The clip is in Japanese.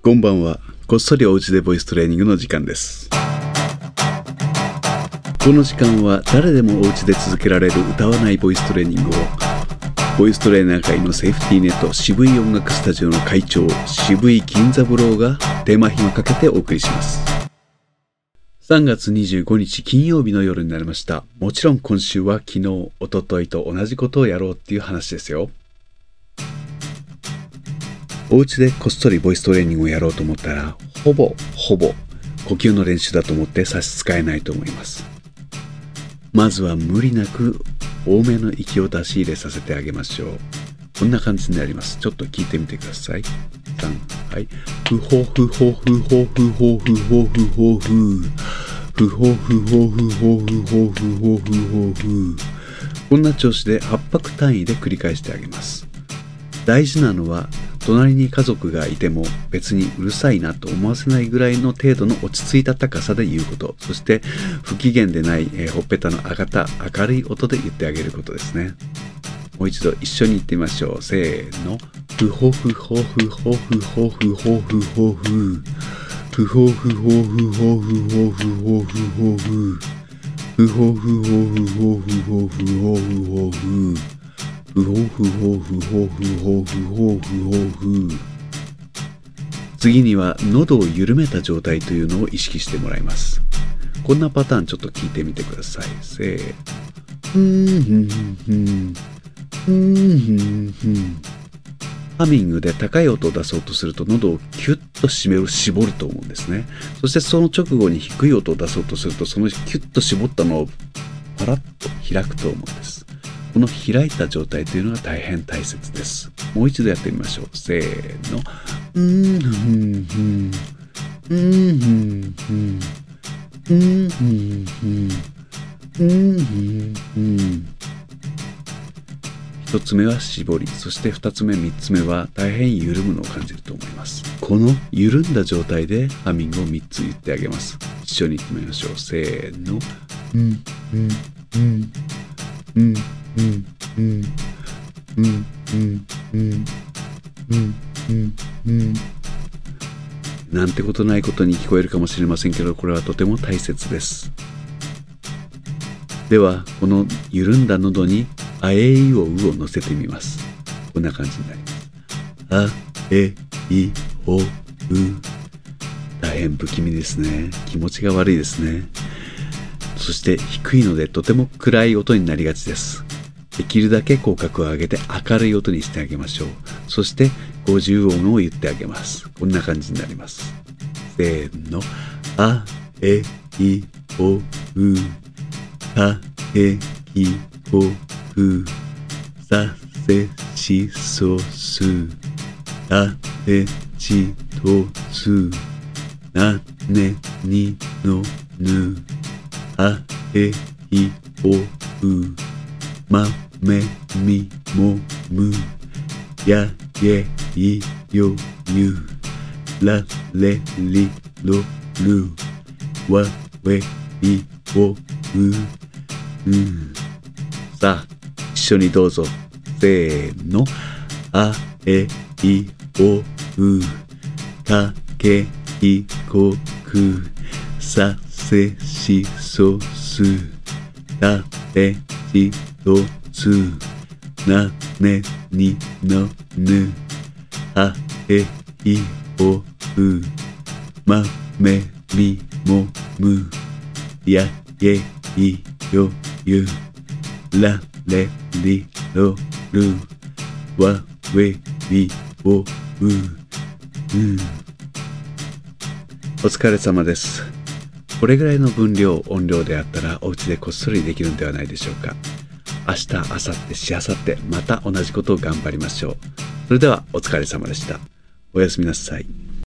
こんばんは。こっそりおうちでボイストレーニングの時間です。この時間は誰でもおうちで続けられる歌わないボイストレーニングをボイストレーナー界のセーフティーネット渋い音楽スタジオの会長渋い金三郎がテーマ暇かけてお送りします。3月25日金曜日の夜になりました。もちろん今週は昨日、一昨日と同じことをやろうっていう話ですよ。お家でこっそりボイストレーニングをやろうと思ったら、ほぼほぼ呼吸の練習だと思って差し支えないと思います。まずは無理なく多めの息を出し入れさせてあげましょう。こんな感じになります。ちょっと聞いてみてください。3、はい。ふほふほふほふほふほふほふ。ふほふほふほふほふほふほふ。こんな調子で8拍単位で繰り返してあげます。大事なのは隣に家族がいても別にうるさいなと思わせないぐらいの程度の落ち着いた高さで言うこと。そして不機嫌でない、えーほっぺたの上がった明るい音で言ってあげることですね。もう一度一緒に言ってみましょう。せーの。ふほふほふほふほふほふほふ。ふほふほふほふほふほふほふ。ふほふほふほふほふほふほふ。ふほふほふほふほふほふほふ次には喉を緩めた状態というのを意識してもらいますこんなパターンちょっと聞いてみてくださいせーふんふんふんふんふんふんハミングで高い音を出そうとすると喉をキュッと締める絞ると思うんですねそしてその直後に低い音を出そうとするとそのキュッと絞ったのをパラッと開くと思うんですこの開いた状態というのが大変大切です。もう一度やってみましょう。せーの。うん、ふん、ふん。うん、ふん、ふん。うん、ふん、ふん。うん、ふん、ふん。一つ目は絞り、そして二つ目、三つ目は大変緩むのを感じると思います。この緩んだ状態でハミングを三つ言ってあげます。一緒に言ってみましょう。せーの。うん、うん、うん。うん、うん、うん、うん、うん、うん、うん、うん、うん。なん。てことないことに聞こえるかもしれません。けど、これはとても大切です。では、この緩ん。だ喉に、あえいおうを乗せてみます。こん。な感じになります。あ、え、い、お、う。大変不気味ですね。気持ちが悪いですね。そして低いのでとても暗い音になりがちです。できるだけ口角を上げて明るい音にしてあげましょう。そして50音を言ってあげます。こんな感じになります。せーの。あ、え、い、お、う。た、え、き、こ、く。さ、せ、し、そ、す。た、え、ち、と、す。な、ね、に、の、ぬ。あえいおうまめみもむや ye いよゆられりろるわ we いおううんさあ一緒にどうぞ。せーの。あえいおう。かけいこくさせしそすたてちとつなねにのぬあえいおうまめみもむや ye いよゆられりろるわ we いおうお疲れ様です。これぐらいの分量、音量であったらお家でこっそりできるんではないでしょうか。明日、明後日、しあさって、また同じことを頑張りましょう。それではお疲れ様でした。おやすみなさい。